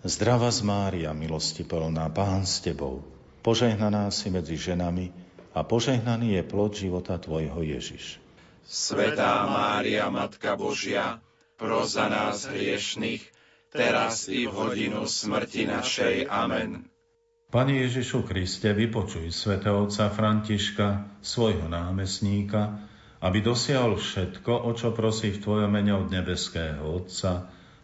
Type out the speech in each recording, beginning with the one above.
Zdrava z Mária, milosti plná, Pán s Tebou, požehnaná si medzi ženami a požehnaný je plod života Tvojho Ježiš. Svetá Mária, Matka Božia, pros za nás hriešných, teraz i v hodinu smrti našej. Amen. Pane Ježišu Kriste, vypočuj svätého otca Františka, svojho námestníka, aby dosiahol všetko, o čo prosí v Tvojom mene od nebeského Otca,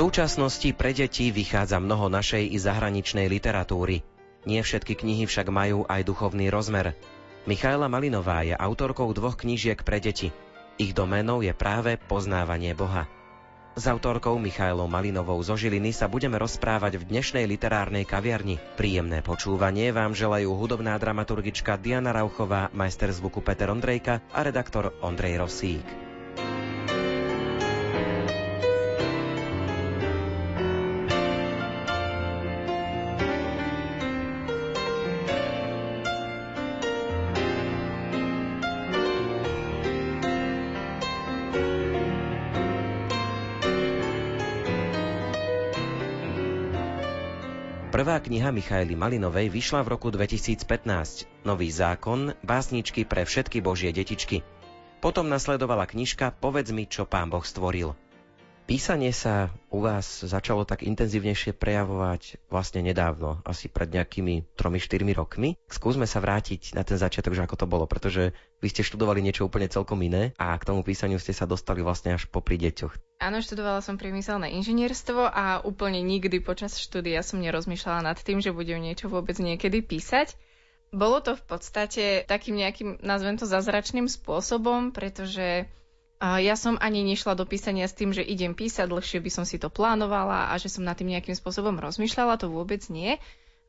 Súčasnosti pre deti vychádza mnoho našej i zahraničnej literatúry. Nie všetky knihy však majú aj duchovný rozmer. Michaela Malinová je autorkou dvoch knížiek pre deti. Ich doménou je práve poznávanie Boha. S autorkou Michailou Malinovou zo Žiliny sa budeme rozprávať v dnešnej literárnej kaviarni. Príjemné počúvanie vám želajú hudobná dramaturgička Diana Rauchová, majster zvuku Peter Ondrejka a redaktor Ondrej Rosík. Prvá kniha Michaely Malinovej vyšla v roku 2015. Nový zákon, básničky pre všetky božie detičky. Potom nasledovala knižka Povedz mi, čo pán Boh stvoril. Písanie sa u vás začalo tak intenzívnejšie prejavovať vlastne nedávno, asi pred nejakými 3-4 rokmi. Skúsme sa vrátiť na ten začiatok, že ako to bolo, pretože vy ste študovali niečo úplne celkom iné a k tomu písaniu ste sa dostali vlastne až popri deťoch. Áno, študovala som priemyselné inžinierstvo a úplne nikdy počas štúdia som nerozmýšľala nad tým, že budem niečo vôbec niekedy písať. Bolo to v podstate takým nejakým, nazvem to zázračným spôsobom, pretože ja som ani nešla do písania s tým, že idem písať, dlhšie by som si to plánovala a že som nad tým nejakým spôsobom rozmýšľala, to vôbec nie.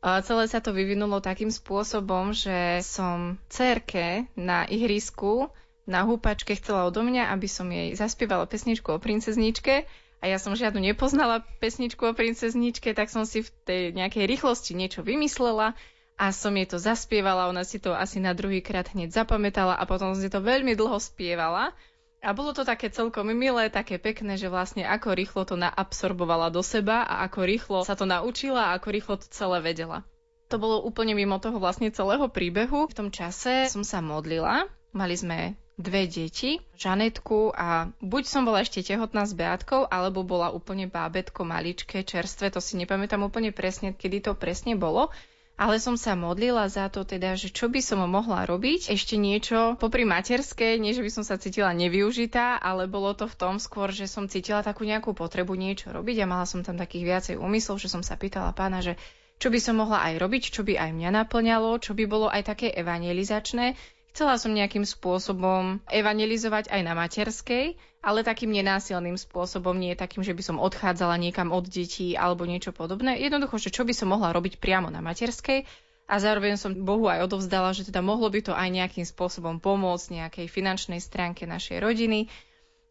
Celé sa to vyvinulo takým spôsobom, že som cerke na ihrisku na húpačke chcela odo mňa, aby som jej zaspievala pesničku o princezničke. A ja som žiadnu nepoznala pesničku o princezničke, tak som si v tej nejakej rýchlosti niečo vymyslela a som jej to zaspievala, ona si to asi na druhý krát hneď zapamätala a potom si to veľmi dlho spievala a bolo to také celkom milé, také pekné, že vlastne ako rýchlo to naabsorbovala do seba a ako rýchlo sa to naučila a ako rýchlo to celé vedela. To bolo úplne mimo toho vlastne celého príbehu. V tom čase som sa modlila, mali sme dve deti, Žanetku a buď som bola ešte tehotná s Beatkou, alebo bola úplne bábetko maličké, čerstvé, to si nepamätám úplne presne, kedy to presne bolo ale som sa modlila za to teda, že čo by som mohla robiť, ešte niečo popri materskej, nie že by som sa cítila nevyužitá, ale bolo to v tom skôr, že som cítila takú nejakú potrebu niečo robiť a mala som tam takých viacej úmyslov, že som sa pýtala pána, že čo by som mohla aj robiť, čo by aj mňa naplňalo, čo by bolo aj také evangelizačné, Chcela som nejakým spôsobom evangelizovať aj na materskej, ale takým nenásilným spôsobom, nie takým, že by som odchádzala niekam od detí alebo niečo podobné. Jednoducho, že čo by som mohla robiť priamo na materskej a zároveň som Bohu aj odovzdala, že teda mohlo by to aj nejakým spôsobom pomôcť nejakej finančnej stránke našej rodiny,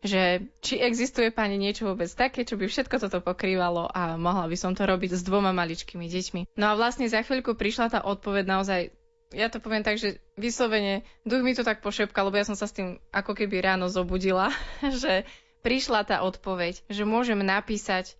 že či existuje pani niečo vôbec také, čo by všetko toto pokrývalo a mohla by som to robiť s dvoma maličkými deťmi. No a vlastne za chvíľku prišla tá odpoveď naozaj ja to poviem tak, že vyslovene duch mi to tak pošepkal, lebo ja som sa s tým ako keby ráno zobudila, že prišla tá odpoveď, že môžem napísať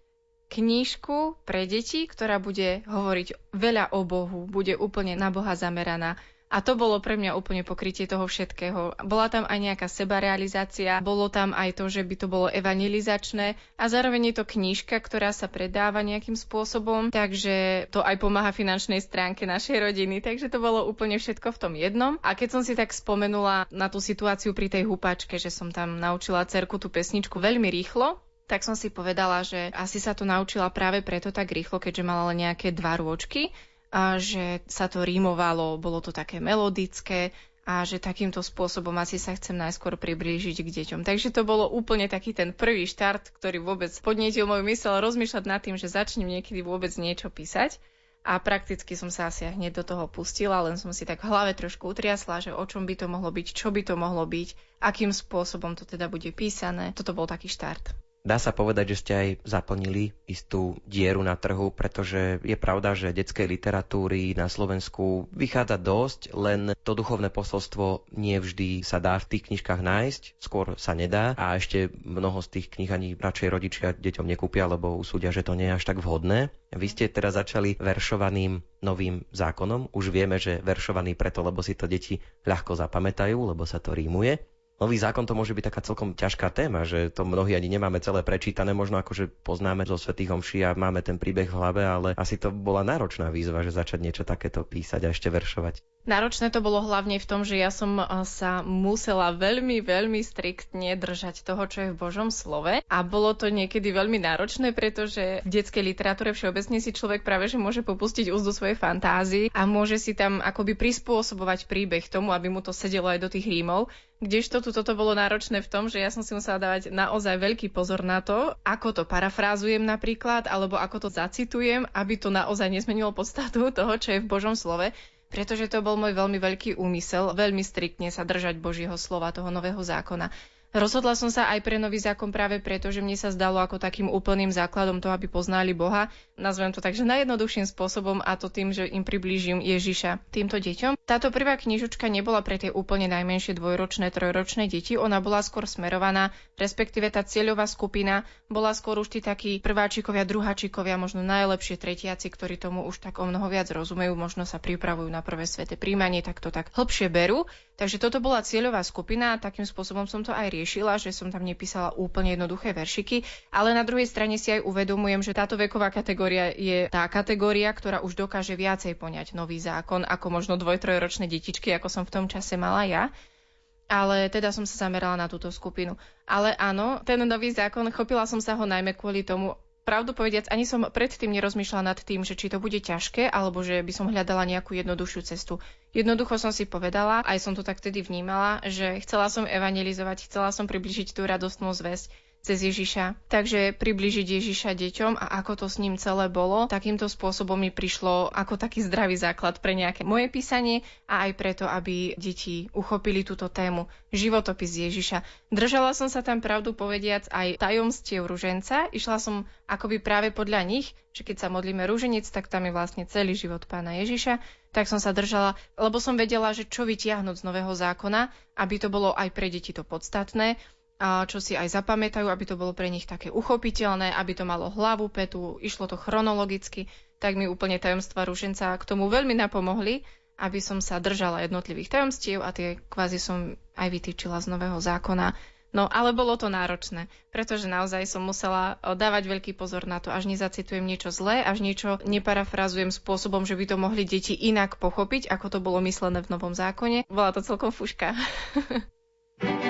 knížku pre deti, ktorá bude hovoriť veľa o Bohu, bude úplne na Boha zameraná A to bolo pre mňa úplne pokrytie toho všetkého. Bola tam aj nejaká sebarealizácia, bolo tam aj to, že by to bolo evangelizačné a zároveň je to knížka, ktorá sa predáva nejakým spôsobom, takže to aj pomáha finančnej stránke našej rodiny, takže to bolo úplne všetko v tom jednom. A keď som si tak spomenula na tú situáciu pri tej húpačke, že som tam naučila cerku tú pesničku veľmi rýchlo, tak som si povedala, že asi sa to naučila práve preto tak rýchlo, keďže mala len nejaké dva rôčky a že sa to rímovalo, bolo to také melodické a že takýmto spôsobom asi sa chcem najskôr priblížiť k deťom. Takže to bolo úplne taký ten prvý štart, ktorý vôbec podnietil môj mysel rozmýšľať nad tým, že začnem niekedy vôbec niečo písať. A prakticky som sa asi hneď do toho pustila, len som si tak v hlave trošku utriasla, že o čom by to mohlo byť, čo by to mohlo byť, akým spôsobom to teda bude písané. Toto bol taký štart. Dá sa povedať, že ste aj zaplnili istú dieru na trhu, pretože je pravda, že detskej literatúry na Slovensku vychádza dosť, len to duchovné posolstvo nie vždy sa dá v tých knižkách nájsť, skôr sa nedá a ešte mnoho z tých kníh ani radšej rodičia deťom nekúpia, lebo usúdia, že to nie je až tak vhodné. Vy ste teraz začali veršovaným novým zákonom. Už vieme, že veršovaný preto, lebo si to deti ľahko zapamätajú, lebo sa to rímuje. Nový zákon to môže byť taká celkom ťažká téma, že to mnohí ani nemáme celé prečítané, možno ako, že poznáme zo Svetých homší a máme ten príbeh v hlave, ale asi to bola náročná výzva, že začať niečo takéto písať a ešte veršovať. Náročné to bolo hlavne v tom, že ja som sa musela veľmi, veľmi striktne držať toho, čo je v Božom slove a bolo to niekedy veľmi náročné, pretože v detskej literatúre všeobecne si človek práve že môže popustiť úzdu svojej fantázii a môže si tam akoby prispôsobovať príbeh tomu, aby mu to sedelo aj do tých rímov. Kdežto tu toto bolo náročné v tom, že ja som si musela dávať naozaj veľký pozor na to, ako to parafrázujem napríklad, alebo ako to zacitujem, aby to naozaj nezmenilo podstatu toho, čo je v Božom slove pretože to bol môj veľmi veľký úmysel, veľmi striktne sa držať Božieho slova, toho nového zákona. Rozhodla som sa aj pre nový zákon práve preto, že mne sa zdalo ako takým úplným základom toho, aby poznali Boha. Nazvem to tak, že najjednoduchším spôsobom a to tým, že im priblížim Ježiša týmto deťom. Táto prvá knižočka nebola pre tie úplne najmenšie dvojročné, trojročné deti, ona bola skôr smerovaná, respektíve tá cieľová skupina bola skôr už tí takí prváčikovia, druháčikovia, možno najlepšie tretiaci, ktorí tomu už tak o mnoho viac rozumejú, možno sa pripravujú na prvé svete príjmanie, tak to tak hlbšie berú. Takže toto bola cieľová skupina, takým spôsobom som to aj riešila riešila, že som tam nepísala úplne jednoduché veršiky, ale na druhej strane si aj uvedomujem, že táto veková kategória je tá kategória, ktorá už dokáže viacej poňať nový zákon ako možno dvoj-trojročné detičky, ako som v tom čase mala ja ale teda som sa zamerala na túto skupinu. Ale áno, ten nový zákon, chopila som sa ho najmä kvôli tomu, pravdu povediac, ani som predtým nerozmýšľala nad tým, že či to bude ťažké, alebo že by som hľadala nejakú jednoduchšiu cestu. Jednoducho som si povedala, aj som to tak vtedy vnímala, že chcela som evangelizovať, chcela som približiť tú radostnú zväzť cez Ježiša. Takže približiť Ježiša deťom a ako to s ním celé bolo, takýmto spôsobom mi prišlo ako taký zdravý základ pre nejaké moje písanie a aj preto, aby deti uchopili túto tému životopis Ježiša. Držala som sa tam pravdu povediac aj tajomstiev ruženca, išla som akoby práve podľa nich, že keď sa modlíme rúženec, tak tam je vlastne celý život pána Ježiša, tak som sa držala, lebo som vedela, že čo vytiahnuť z nového zákona, aby to bolo aj pre deti to podstatné, a čo si aj zapamätajú, aby to bolo pre nich také uchopiteľné, aby to malo hlavu, petu, išlo to chronologicky, tak mi úplne tajomstva ruženca k tomu veľmi napomohli, aby som sa držala jednotlivých tajomstiev a tie kvázi som aj vytýčila z nového zákona. No ale bolo to náročné, pretože naozaj som musela dávať veľký pozor na to, až nezacitujem niečo zlé, až niečo neparafrazujem spôsobom, že by to mohli deti inak pochopiť, ako to bolo myslené v novom zákone. Bola to celkom fuška.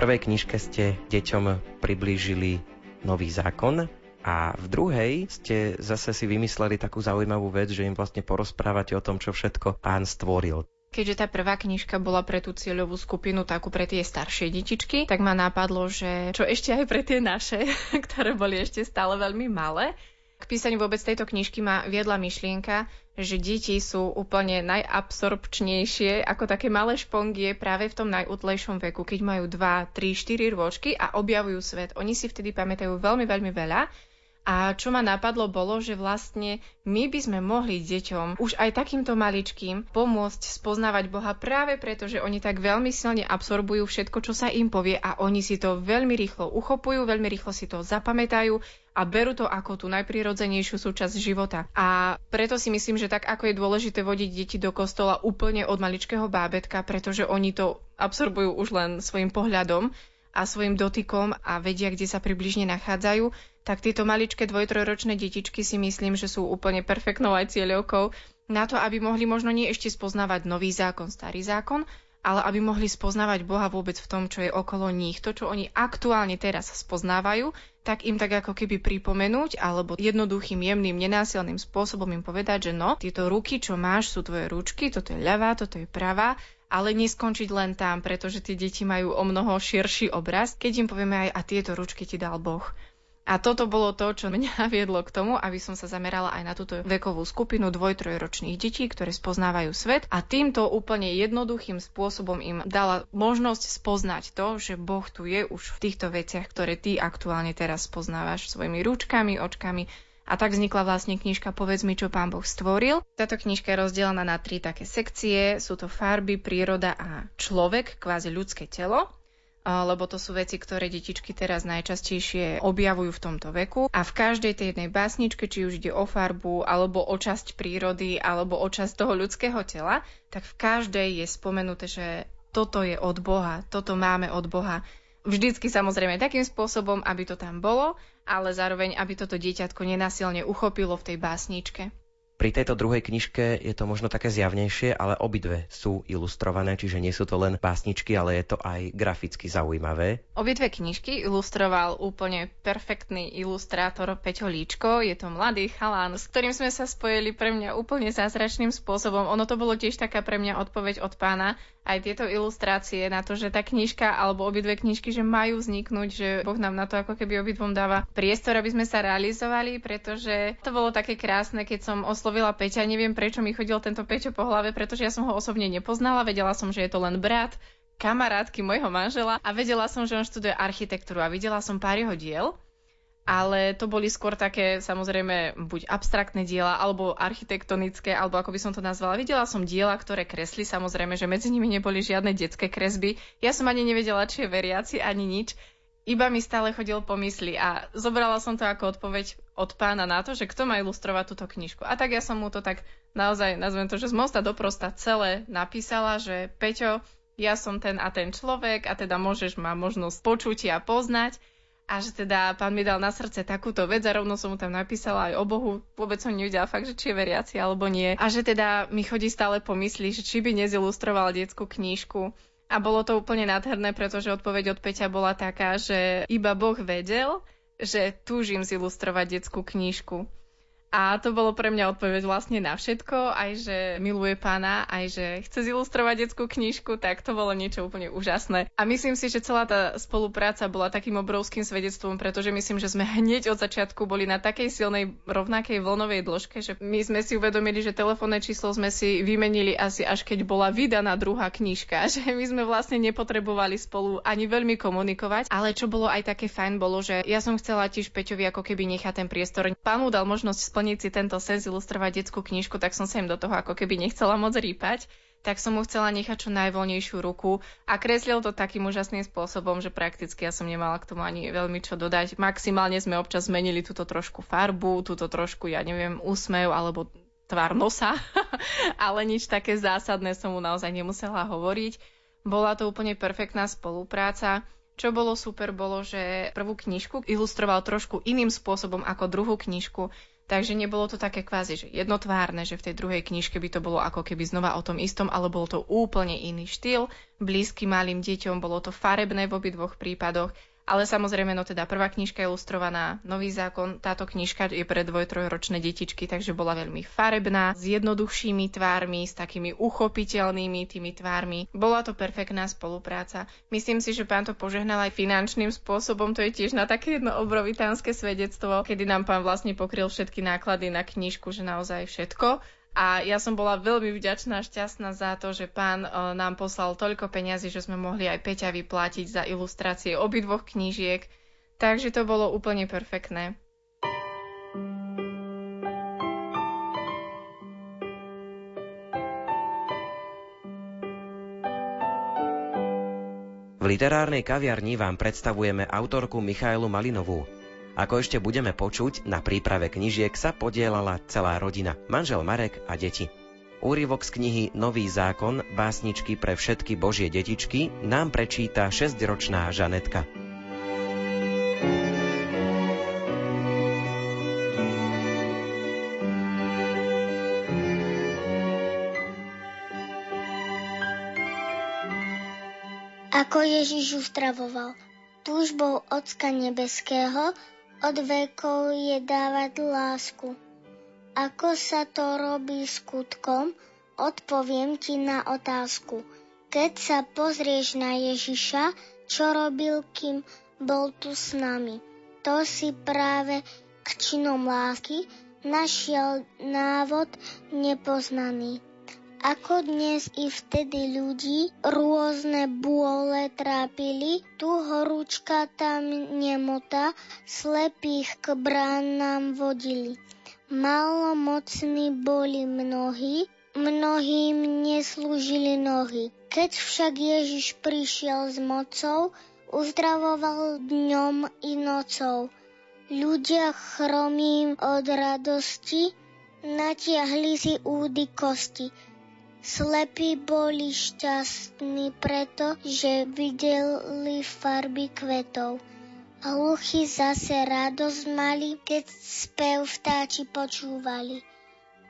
prvej knižke ste deťom priblížili nový zákon a v druhej ste zase si vymysleli takú zaujímavú vec, že im vlastne porozprávate o tom, čo všetko pán stvoril. Keďže tá prvá knižka bola pre tú cieľovú skupinu, takú pre tie staršie detičky, tak ma napadlo, že čo ešte aj pre tie naše, ktoré boli ešte stále veľmi malé. K písaniu vôbec tejto knižky ma viedla myšlienka, že deti sú úplne najabsorpčnejšie ako také malé špongie práve v tom najútlejšom veku, keď majú 2, 3, 4 rôčky a objavujú svet. Oni si vtedy pamätajú veľmi, veľmi veľa a čo ma napadlo bolo, že vlastne my by sme mohli deťom už aj takýmto maličkým pomôcť spoznávať Boha práve preto, že oni tak veľmi silne absorbujú všetko, čo sa im povie a oni si to veľmi rýchlo uchopujú, veľmi rýchlo si to zapamätajú a berú to ako tú najprirodzenejšiu súčasť života. A preto si myslím, že tak ako je dôležité vodiť deti do kostola úplne od maličkého bábetka, pretože oni to absorbujú už len svojim pohľadom, a svojim dotykom a vedia, kde sa približne nachádzajú, tak tieto maličké dvojtrojročné detičky si myslím, že sú úplne perfektnou aj cieľovkou na to, aby mohli možno nie ešte spoznávať nový zákon, starý zákon, ale aby mohli spoznávať Boha vôbec v tom, čo je okolo nich. To, čo oni aktuálne teraz spoznávajú, tak im tak ako keby pripomenúť, alebo jednoduchým, jemným, nenásilným spôsobom im povedať, že no, tieto ruky, čo máš, sú tvoje ručky, toto je ľavá, toto je pravá ale neskončiť len tam, pretože tie deti majú o mnoho širší obraz, keď im povieme aj a tieto ručky ti dal Boh. A toto bolo to, čo mňa viedlo k tomu, aby som sa zamerala aj na túto vekovú skupinu dvoj-trojročných detí, ktoré spoznávajú svet a týmto úplne jednoduchým spôsobom im dala možnosť spoznať to, že Boh tu je už v týchto veciach, ktoré ty aktuálne teraz spoznávaš svojimi ručkami, očkami, a tak vznikla vlastne knižka Povedz mi, čo pán Boh stvoril. Táto knižka je rozdelená na tri také sekcie. Sú to farby, príroda a človek, kvázi ľudské telo lebo to sú veci, ktoré detičky teraz najčastejšie objavujú v tomto veku. A v každej tej jednej básničke, či už ide o farbu, alebo o časť prírody, alebo o časť toho ľudského tela, tak v každej je spomenuté, že toto je od Boha, toto máme od Boha. Vždycky samozrejme takým spôsobom, aby to tam bolo, ale zároveň, aby toto dieťatko nenasilne uchopilo v tej básničke. Pri tejto druhej knižke je to možno také zjavnejšie, ale obidve sú ilustrované, čiže nie sú to len básničky, ale je to aj graficky zaujímavé. Obidve knižky ilustroval úplne perfektný ilustrátor Peťo Líčko. Je to mladý chalán, s ktorým sme sa spojili pre mňa úplne zázračným spôsobom. Ono to bolo tiež taká pre mňa odpoveď od pána, aj tieto ilustrácie na to, že tá knižka alebo obidve knižky, že majú vzniknúť, že Boh nám na to ako keby obidvom dáva priestor, aby sme sa realizovali, pretože to bolo také krásne, keď som oslovila Peťa. Neviem, prečo mi chodil tento Peťo po hlave, pretože ja som ho osobne nepoznala, vedela som, že je to len brat, kamarátky môjho manžela a vedela som, že on študuje architektúru a videla som pár jeho diel ale to boli skôr také, samozrejme, buď abstraktné diela, alebo architektonické, alebo ako by som to nazvala. Videla som diela, ktoré kresli, samozrejme, že medzi nimi neboli žiadne detské kresby. Ja som ani nevedela, či je veriaci, ani nič. Iba mi stále chodil po mysli a zobrala som to ako odpoveď od pána na to, že kto má ilustrovať túto knižku. A tak ja som mu to tak naozaj, nazvem to, že z mosta do prosta celé napísala, že Peťo, ja som ten a ten človek a teda môžeš ma možnosť počuť a poznať a že teda pán mi dal na srdce takúto vec a rovno som mu tam napísala aj o Bohu. Vôbec som nevedela fakt, že či je veriaci alebo nie. A že teda mi chodí stále po mysli, že či by nezilustroval detskú knížku. A bolo to úplne nádherné, pretože odpoveď od Peťa bola taká, že iba Boh vedel, že túžim zilustrovať detskú knížku. A to bolo pre mňa odpoveď vlastne na všetko, aj že miluje pána, aj že chce zilustrovať detskú knižku, tak to bolo niečo úplne úžasné. A myslím si, že celá tá spolupráca bola takým obrovským svedectvom, pretože myslím, že sme hneď od začiatku boli na takej silnej rovnakej vlnovej dĺžke, že my sme si uvedomili, že telefónne číslo sme si vymenili asi až keď bola vydaná druhá knižka, že my sme vlastne nepotrebovali spolu ani veľmi komunikovať, ale čo bolo aj také fajn bolo, že ja som chcela tiež Peťovi ako keby nechať ten priestor. Pán mu dal možnosť splniť si tento sen ilustrovať detskú knižku, tak som sa im do toho ako keby nechcela moc rýpať tak som mu chcela nechať čo najvoľnejšiu ruku a kreslil to takým úžasným spôsobom, že prakticky ja som nemala k tomu ani veľmi čo dodať. Maximálne sme občas zmenili túto trošku farbu, túto trošku, ja neviem, úsmev alebo tvár nosa, ale nič také zásadné som mu naozaj nemusela hovoriť. Bola to úplne perfektná spolupráca. Čo bolo super, bolo, že prvú knižku ilustroval trošku iným spôsobom ako druhú knižku Takže nebolo to také kvázi, že jednotvárne, že v tej druhej knižke by to bolo ako keby znova o tom istom, ale bol to úplne iný štýl, blízky malým deťom, bolo to farebné v obidvoch prípadoch ale samozrejme, no teda prvá knižka ilustrovaná, nový zákon, táto knižka je pre dvoj, trojročné detičky, takže bola veľmi farebná, s jednoduchšími tvármi, s takými uchopiteľnými tými tvármi. Bola to perfektná spolupráca. Myslím si, že pán to požehnal aj finančným spôsobom, to je tiež na také jedno obrovitánske svedectvo, kedy nám pán vlastne pokryl všetky náklady na knižku, že naozaj všetko. A ja som bola veľmi vďačná a šťastná za to, že pán e, nám poslal toľko peňazí, že sme mohli aj Peťa vyplatiť za ilustrácie obidvoch knížiek. Takže to bolo úplne perfektné. V literárnej kaviarni vám predstavujeme autorku Michailu Malinovú. Ako ešte budeme počuť, na príprave knižiek sa podielala celá rodina, manžel Marek a deti. Úryvok z knihy Nový zákon, básničky pre všetky božie detičky nám prečíta 6-ročná Žanetka. Ako Ježiš uzdravoval túžbou Ocka Nebeského, od vekov je dávať lásku. Ako sa to robí skutkom, odpoviem ti na otázku. Keď sa pozrieš na Ježiša, čo robil, kým bol tu s nami, to si práve k činom lásky našiel návod nepoznaný. Ako dnes i vtedy ľudí rôzne bôle trápili, tu horúčka, tam nemota, slepých k bránam vodili. Malomocní boli mnohí, mnohým neslúžili nohy. Keď však Ježiš prišiel s mocou, uzdravoval dňom i nocou. Ľudia chromím od radosti, natiahli si údy kosti Slepí boli šťastní preto, že videli farby kvetov. Hluchy zase radosť mali, keď spev vtáči počúvali.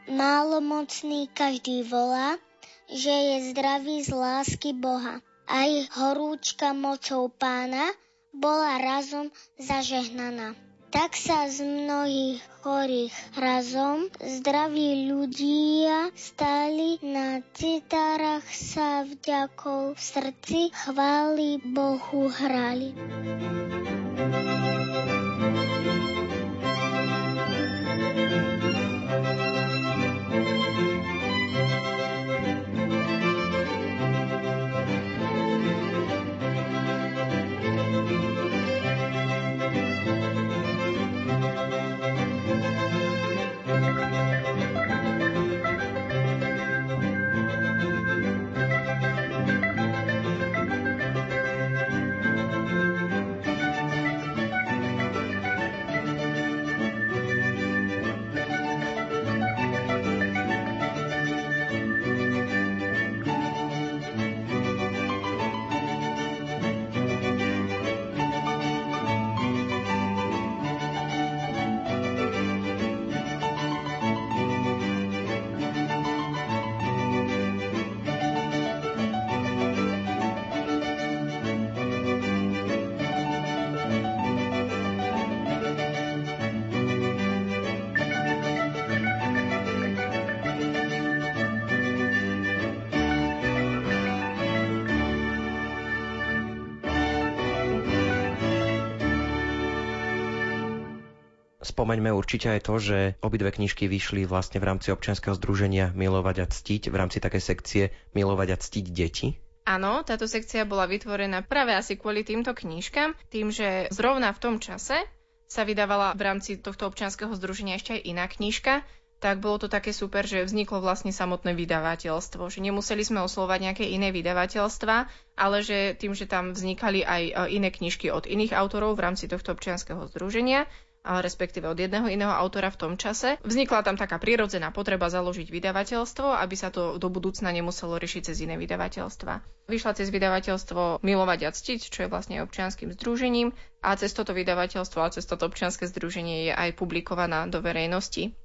Málo mocný každý volá, že je zdravý z lásky Boha. Aj horúčka mocou pána bola razom zažehnaná. Tak sa z mnohých chorých razom zdraví ľudia stali na citárach sa vďakou v srdci chváli Bohu hrali. Spomeňme určite aj to, že obidve knižky vyšli vlastne v rámci občianskeho združenia Milovať a ctiť, v rámci takej sekcie Milovať a ctiť deti. Áno, táto sekcia bola vytvorená práve asi kvôli týmto knížkam, tým, že zrovna v tom čase sa vydávala v rámci tohto občianskeho združenia ešte aj iná knižka, tak bolo to také super, že vzniklo vlastne samotné vydavateľstvo, že nemuseli sme oslovať nejaké iné vydavateľstva, ale že tým, že tam vznikali aj e, iné knižky od iných autorov v rámci tohto občianskeho združenia, respektíve od jedného iného autora v tom čase. Vznikla tam taká prirodzená potreba založiť vydavateľstvo, aby sa to do budúcna nemuselo riešiť cez iné vydavateľstva. Vyšla cez vydavateľstvo Milovať a ctiť, čo je vlastne občianským združením a cez toto vydavateľstvo a cez toto občianske združenie je aj publikovaná do verejnosti.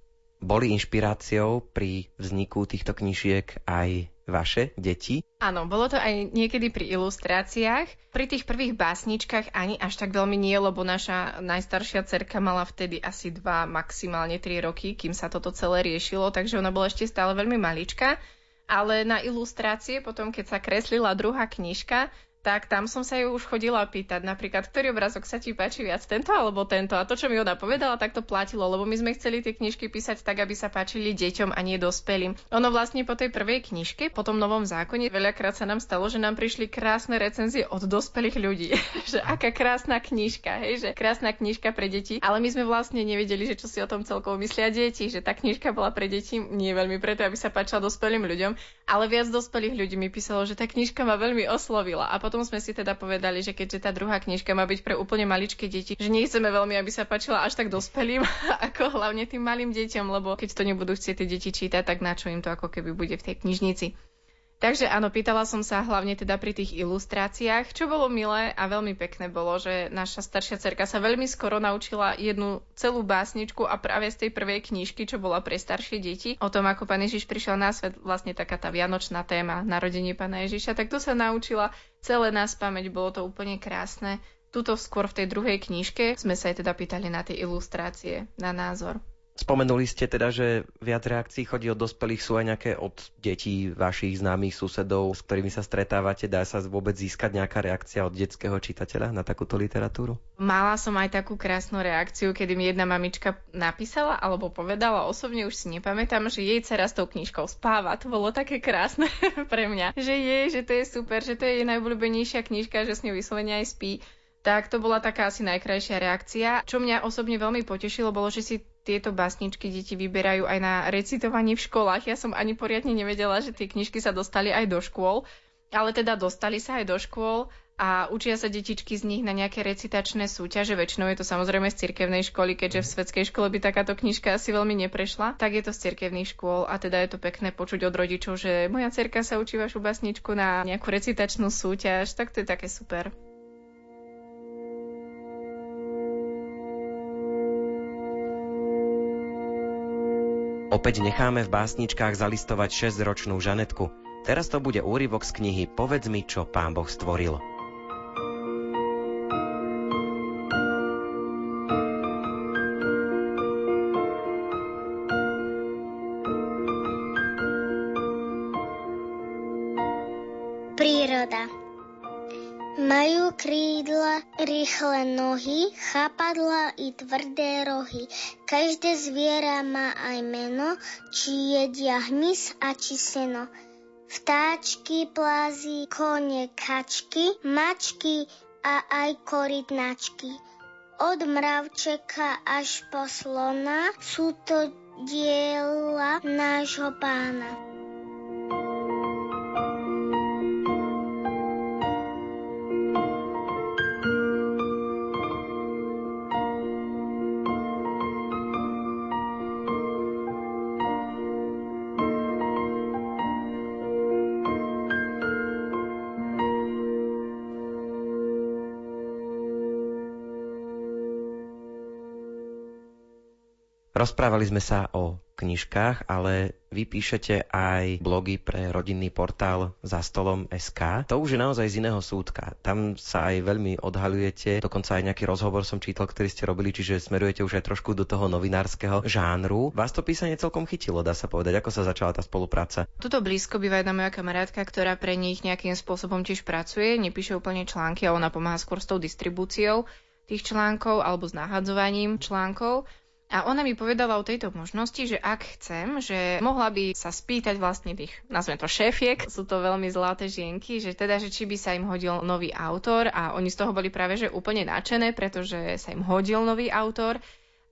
Boli inšpiráciou pri vzniku týchto knižiek aj vaše deti? Áno, bolo to aj niekedy pri ilustráciách. Pri tých prvých básničkách ani až tak veľmi nie, lebo naša najstaršia cerka mala vtedy asi dva, maximálne tri roky, kým sa toto celé riešilo, takže ona bola ešte stále veľmi malička. Ale na ilustrácie, potom keď sa kreslila druhá knižka, tak tam som sa ju už chodila pýtať, napríklad, ktorý obrazok sa ti páči viac, tento alebo tento. A to, čo mi ona povedala, tak to platilo, lebo my sme chceli tie knižky písať tak, aby sa páčili deťom a nie dospelým. Ono vlastne po tej prvej knižke, po tom novom zákone, veľakrát sa nám stalo, že nám prišli krásne recenzie od dospelých ľudí. že aká krásna knižka, hej, že krásna knižka pre deti. Ale my sme vlastne nevedeli, že čo si o tom celkovo myslia deti, že tá knižka bola pre deti nie veľmi preto, aby sa páčila dospelým ľuďom, ale viac dospelých ľudí mi písalo, že tá knižka ma veľmi oslovila. A potom potom sme si teda povedali, že keďže tá druhá knižka má byť pre úplne maličké deti, že nechceme veľmi, aby sa páčila až tak dospelým, ako hlavne tým malým deťom, lebo keď to nebudú chcieť tie deti čítať, tak na čo im to ako keby bude v tej knižnici. Takže áno, pýtala som sa hlavne teda pri tých ilustráciách, čo bolo milé a veľmi pekné bolo, že naša staršia cerka sa veľmi skoro naučila jednu celú básničku a práve z tej prvej knižky, čo bola pre staršie deti, o tom, ako pán Ježiš prišiel na svet, vlastne taká tá vianočná téma, narodenie pána Ježiša, tak tu sa naučila celé nás pamäť, bolo to úplne krásne. Tuto skôr v tej druhej knižke sme sa aj teda pýtali na tie ilustrácie, na názor. Spomenuli ste teda, že viac reakcií chodí od dospelých, sú aj nejaké od detí, vašich známych susedov, s ktorými sa stretávate. Dá sa vôbec získať nejaká reakcia od detského čitateľa na takúto literatúru? Mala som aj takú krásnu reakciu, kedy mi jedna mamička napísala alebo povedala, osobne už si nepamätám, že jej dcera s tou knižkou spáva. To bolo také krásne pre mňa, že je, že to je super, že to je jej najobľúbenejšia knižka, že s ňou vyslovene aj spí tak to bola taká asi najkrajšia reakcia. Čo mňa osobne veľmi potešilo, bolo, že si tieto básničky deti vyberajú aj na recitovanie v školách. Ja som ani poriadne nevedela, že tie knižky sa dostali aj do škôl, ale teda dostali sa aj do škôl a učia sa detičky z nich na nejaké recitačné súťaže. Väčšinou je to samozrejme z cirkevnej školy, keďže v svetskej škole by takáto knižka asi veľmi neprešla, tak je to z cirkevných škôl a teda je to pekné počuť od rodičov, že moja cerka sa učí vašu básničku na nejakú recitačnú súťaž, tak to je také super. Opäť necháme v básničkách zalistovať 6-ročnú Žanetku. Teraz to bude úryvok z knihy Povedz mi, čo pán Boh stvoril. Rýchle nohy, chapadla i tvrdé rohy. Každé zviera má aj meno, či jedia hmyz a či seno. Vtáčky, plázy, kone, kačky, mačky a aj korytnačky. Od mravčeka až po slona sú to diela nášho pána. Rozprávali sme sa o knižkách, ale vy píšete aj blogy pre rodinný portál za stolom SK. To už je naozaj z iného súdka. Tam sa aj veľmi odhalujete, dokonca aj nejaký rozhovor som čítal, ktorý ste robili, čiže smerujete už aj trošku do toho novinárskeho žánru. Vás to písanie celkom chytilo, dá sa povedať. Ako sa začala tá spolupráca? Tuto blízko býva jedna moja kamarátka, ktorá pre nich nejakým spôsobom tiež pracuje, nepíše úplne články, ale ona pomáha skôr s tou distribúciou tých článkov alebo s nahadzovaním článkov. A ona mi povedala o tejto možnosti, že ak chcem, že mohla by sa spýtať vlastne tých, nazvem to šéfiek, sú to veľmi zlaté žienky, že teda, že či by sa im hodil nový autor. A oni z toho boli práve že úplne nadšené, pretože sa im hodil nový autor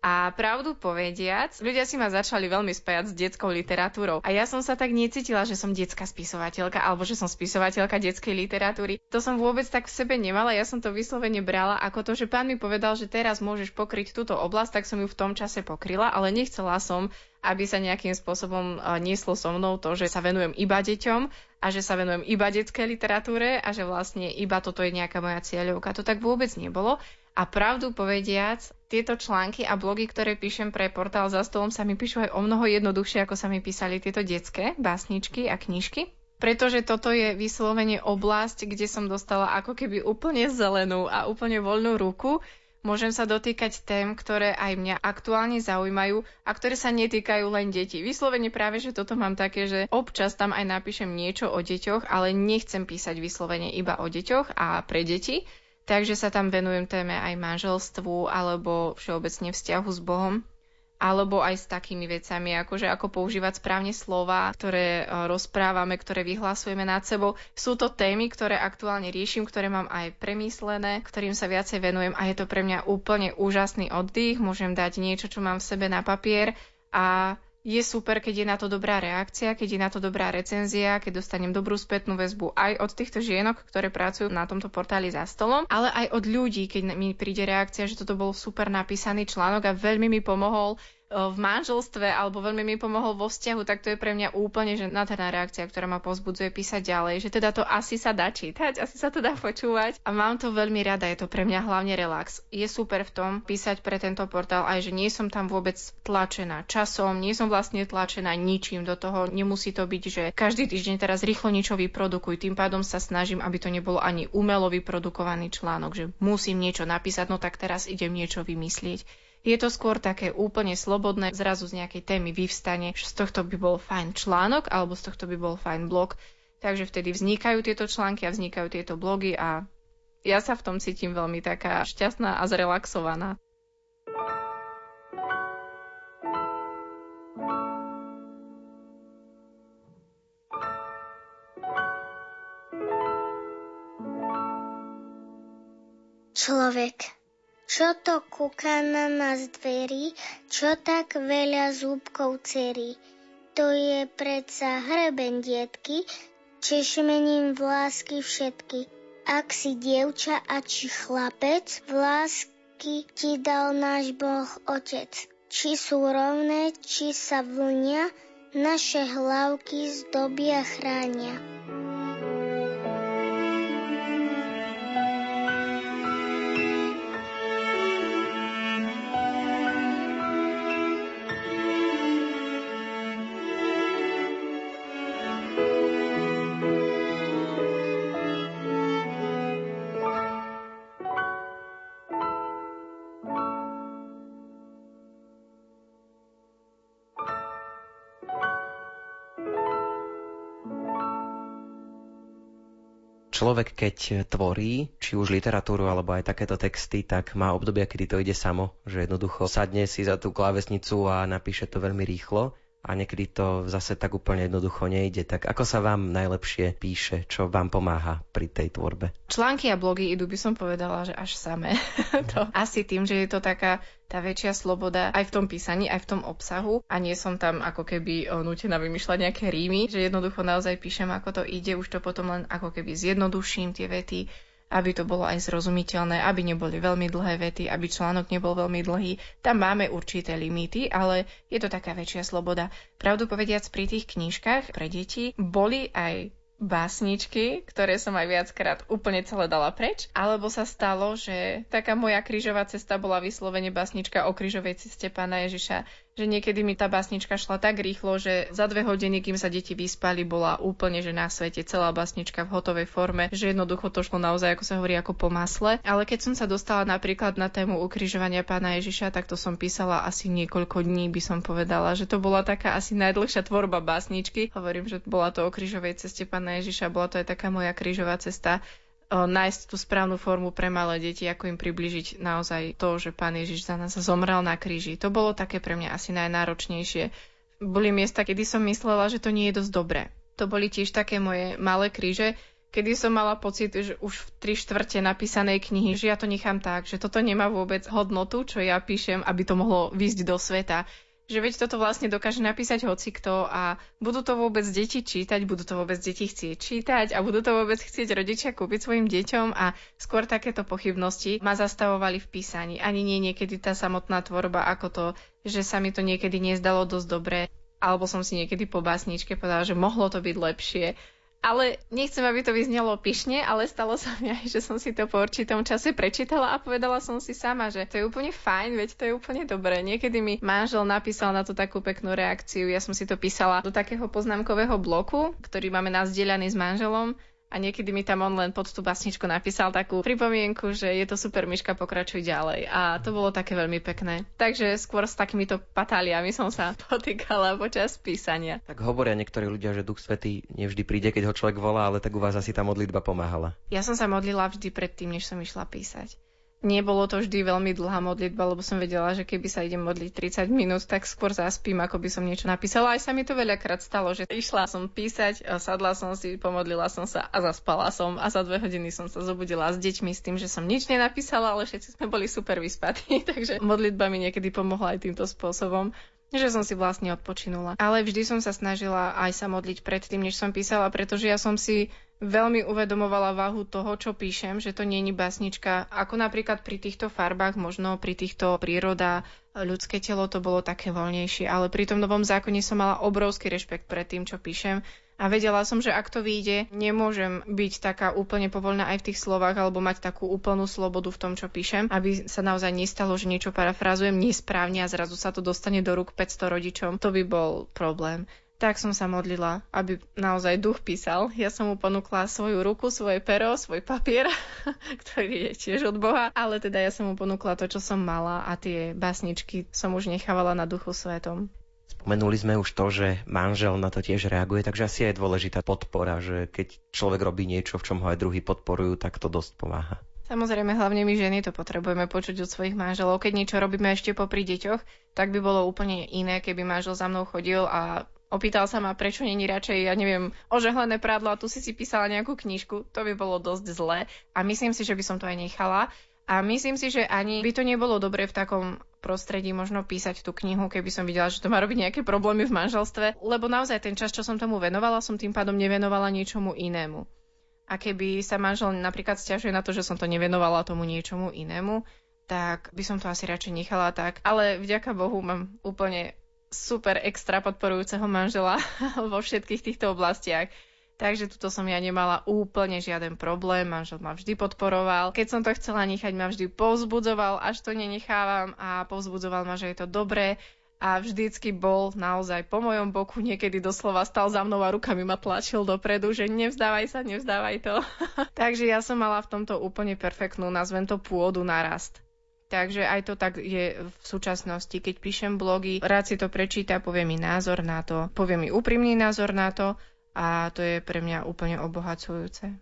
A pravdu povediac, ľudia si ma začali veľmi spájať s detskou literatúrou. A ja som sa tak necítila, že som detská spisovateľka alebo že som spisovateľka detskej literatúry. To som vôbec tak v sebe nemala, ja som to vyslovene brala ako to, že pán mi povedal, že teraz môžeš pokryť túto oblasť, tak som ju v tom čase pokryla, ale nechcela som, aby sa nejakým spôsobom nieslo so mnou to, že sa venujem iba deťom a že sa venujem iba detskej literatúre a že vlastne iba toto je nejaká moja cieľovka. To tak vôbec nebolo. A pravdu povediac, tieto články a blogy, ktoré píšem pre portál za stolom, sa mi píšu aj o mnoho jednoduchšie, ako sa mi písali tieto detské básničky a knižky. Pretože toto je vyslovene oblasť, kde som dostala ako keby úplne zelenú a úplne voľnú ruku. Môžem sa dotýkať tém, ktoré aj mňa aktuálne zaujímajú a ktoré sa netýkajú len detí. Vyslovene práve, že toto mám také, že občas tam aj napíšem niečo o deťoch, ale nechcem písať vyslovene iba o deťoch a pre deti, Takže sa tam venujem téme aj manželstvu alebo všeobecne vzťahu s Bohom alebo aj s takými vecami, ako že ako používať správne slova, ktoré e, rozprávame, ktoré vyhlasujeme nad sebou. Sú to témy, ktoré aktuálne riešim, ktoré mám aj premyslené, ktorým sa viacej venujem a je to pre mňa úplne úžasný oddych. Môžem dať niečo, čo mám v sebe na papier a je super, keď je na to dobrá reakcia, keď je na to dobrá recenzia, keď dostanem dobrú spätnú väzbu aj od týchto žienok, ktoré pracujú na tomto portáli za stolom, ale aj od ľudí, keď mi príde reakcia, že toto bol super napísaný článok a veľmi mi pomohol v manželstve alebo veľmi mi pomohol vo vzťahu, tak to je pre mňa úplne že nádherná reakcia, ktorá ma pozbudzuje písať ďalej, že teda to asi sa dá čítať, asi sa to dá počúvať. A mám to veľmi rada, je to pre mňa hlavne relax. Je super v tom písať pre tento portál aj, že nie som tam vôbec tlačená časom, nie som vlastne tlačená ničím do toho, nemusí to byť, že každý týždeň teraz rýchlo niečo vyprodukuj, tým pádom sa snažím, aby to nebolo ani umelo vyprodukovaný článok, že musím niečo napísať, no tak teraz idem niečo vymyslieť je to skôr také úplne slobodné, zrazu z nejakej témy vyvstane, že z tohto by bol fajn článok alebo z tohto by bol fajn blog. Takže vtedy vznikajú tieto články a vznikajú tieto blogy a ja sa v tom cítim veľmi taká šťastná a zrelaxovaná. Človek čo to kúka na nás dverí, čo tak veľa zúbkov cerí? To je predsa hreben dietky, češmením v lásky všetky. Ak si dievča a či chlapec, v lásky ti dal náš Boh Otec. Či sú rovné, či sa vlnia, naše hlavky zdobia chránia. Človek, keď tvorí, či už literatúru alebo aj takéto texty, tak má obdobia, kedy to ide samo, že jednoducho sadne si za tú klávesnicu a napíše to veľmi rýchlo a niekedy to zase tak úplne jednoducho nejde. Tak ako sa vám najlepšie píše, čo vám pomáha pri tej tvorbe? Články a blogy idú, by som povedala, že až samé. to asi tým, že je to taká tá väčšia sloboda aj v tom písaní, aj v tom obsahu a nie som tam ako keby nutená vymýšľať nejaké rímy, že jednoducho naozaj píšem, ako to ide, už to potom len ako keby zjednoduším tie vety aby to bolo aj zrozumiteľné, aby neboli veľmi dlhé vety, aby článok nebol veľmi dlhý. Tam máme určité limity, ale je to taká väčšia sloboda. Pravdu povediac, pri tých knížkach pre deti boli aj básničky, ktoré som aj viackrát úplne celé dala preč, alebo sa stalo, že taká moja krížová cesta bola vyslovene básnička o krížovej ceste pána Ježiša, že niekedy mi tá básnička šla tak rýchlo, že za dve hodiny, kým sa deti vyspali, bola úplne, že na svete celá básnička v hotovej forme, že jednoducho to šlo naozaj, ako sa hovorí, ako po masle. Ale keď som sa dostala napríklad na tému ukrižovania pána Ježiša, tak to som písala asi niekoľko dní, by som povedala, že to bola taká asi najdlhšia tvorba básničky. Hovorím, že bola to o krížovej ceste pána Ježiša, bola to aj taká moja krížová cesta nájsť tú správnu formu pre malé deti, ako im približiť naozaj to, že Pán Ježiš za nás zomrel na kríži. To bolo také pre mňa asi najnáročnejšie. Boli miesta, kedy som myslela, že to nie je dosť dobré. To boli tiež také moje malé kríže, kedy som mala pocit, že už v tri štvrte napísanej knihy, že ja to nechám tak, že toto nemá vôbec hodnotu, čo ja píšem, aby to mohlo výjsť do sveta že veď toto vlastne dokáže napísať hocikto a budú to vôbec deti čítať, budú to vôbec deti chcieť čítať a budú to vôbec chcieť rodičia kúpiť svojim deťom a skôr takéto pochybnosti ma zastavovali v písaní. Ani nie niekedy tá samotná tvorba, ako to, že sa mi to niekedy nezdalo dosť dobre, alebo som si niekedy po básničke povedala, že mohlo to byť lepšie ale nechcem, aby to vyznelo pyšne, ale stalo sa mi aj, že som si to po určitom čase prečítala a povedala som si sama, že to je úplne fajn, veď to je úplne dobré. Niekedy mi manžel napísal na to takú peknú reakciu, ja som si to písala do takého poznámkového bloku, ktorý máme nazdieľaný s manželom a niekedy mi tam on len pod tú basničku napísal takú pripomienku, že je to super, Myška, pokračuj ďalej. A to bolo také veľmi pekné. Takže skôr s takýmito patáliami som sa potýkala počas písania. Tak hovoria niektorí ľudia, že Duch Svetý nevždy príde, keď ho človek volá, ale tak u vás asi tá modlitba pomáhala. Ja som sa modlila vždy predtým, než som išla písať. Nebolo to vždy veľmi dlhá modlitba, lebo som vedela, že keby sa idem modliť 30 minút, tak skôr zaspím, ako by som niečo napísala. Aj sa mi to veľakrát stalo, že išla som písať, sadla som si, pomodlila som sa a zaspala som. A za dve hodiny som sa zobudila s deťmi s tým, že som nič nenapísala, ale všetci sme boli super vyspatí. Takže modlitba mi niekedy pomohla aj týmto spôsobom že som si vlastne odpočinula. Ale vždy som sa snažila aj sa modliť predtým, než som písala, pretože ja som si veľmi uvedomovala váhu toho, čo píšem, že to je básnička. Ako napríklad pri týchto farbách, možno pri týchto príroda, ľudské telo to bolo také voľnejšie, ale pri tom novom zákone som mala obrovský rešpekt pred tým, čo píšem. A vedela som, že ak to vyjde, nemôžem byť taká úplne povoľná aj v tých slovách alebo mať takú úplnú slobodu v tom, čo píšem, aby sa naozaj nestalo, že niečo parafrazujem nesprávne a zrazu sa to dostane do rúk 500 rodičom. To by bol problém tak som sa modlila, aby naozaj duch písal. Ja som mu ponúkla svoju ruku, svoje pero, svoj papier, ktorý je tiež od Boha, ale teda ja som mu ponúkla to, čo som mala a tie básničky som už nechávala na duchu svetom. Spomenuli sme už to, že manžel na to tiež reaguje, takže asi je dôležitá podpora, že keď človek robí niečo, v čom ho aj druhý podporujú, tak to dosť pomáha. Samozrejme, hlavne my ženy to potrebujeme počuť od svojich manželov. Keď niečo robíme ešte popri deťoch, tak by bolo úplne iné, keby manžel za mnou chodil a Opýtal sa ma, prečo není radšej, ja neviem, ožehlené prádlo a tu si si písala nejakú knižku. To by bolo dosť zlé a myslím si, že by som to aj nechala. A myslím si, že ani by to nebolo dobre v takom prostredí možno písať tú knihu, keby som videla, že to má robiť nejaké problémy v manželstve, lebo naozaj ten čas, čo som tomu venovala, som tým pádom nevenovala niečomu inému. A keby sa manžel napríklad stiažuje na to, že som to nevenovala tomu niečomu inému, tak by som to asi radšej nechala tak. Ale vďaka Bohu mám úplne super extra podporujúceho manžela vo všetkých týchto oblastiach. Takže tuto som ja nemala úplne žiaden problém, manžel ma vždy podporoval. Keď som to chcela nechať, ma vždy povzbudzoval, až to nenechávam a povzbudzoval ma, že je to dobré a vždycky bol naozaj po mojom boku, niekedy doslova stal za mnou a rukami ma tlačil dopredu, že nevzdávaj sa, nevzdávaj to. Takže ja som mala v tomto úplne perfektnú, nazvem to pôdu na rast. Takže aj to tak je v súčasnosti. Keď píšem blogy, rád si to prečíta, povie mi názor na to, povie mi úprimný názor na to a to je pre mňa úplne obohacujúce.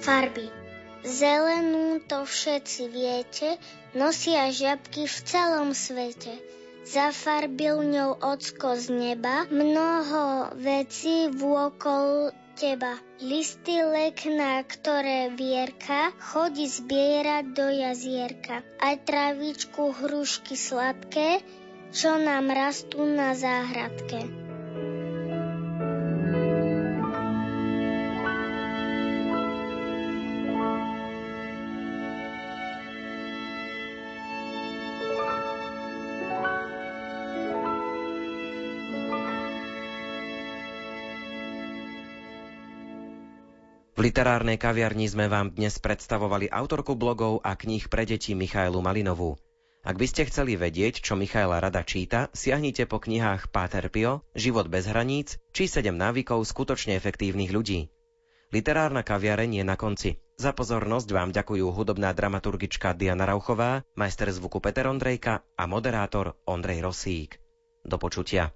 Farby Zelenú to všetci viete, nosia žiabky v celom svete. Zafarbil ňou ocko z neba, mnoho vecí vôkol teba. Listy lekná, ktoré vierka, chodí zbierať do jazierka. Aj travičku hrušky sladké, čo nám rastú na záhradke. V literárnej kaviarni sme vám dnes predstavovali autorku blogov a kníh pre deti Michailu Malinovú. Ak by ste chceli vedieť, čo Michaela rada číta, siahnite po knihách Páter Pio, Život bez hraníc či 7 návykov skutočne efektívnych ľudí. Literárna kaviareň je na konci. Za pozornosť vám ďakujú hudobná dramaturgička Diana Rauchová, majster zvuku Peter Ondrejka a moderátor Ondrej Rosík. Do počutia.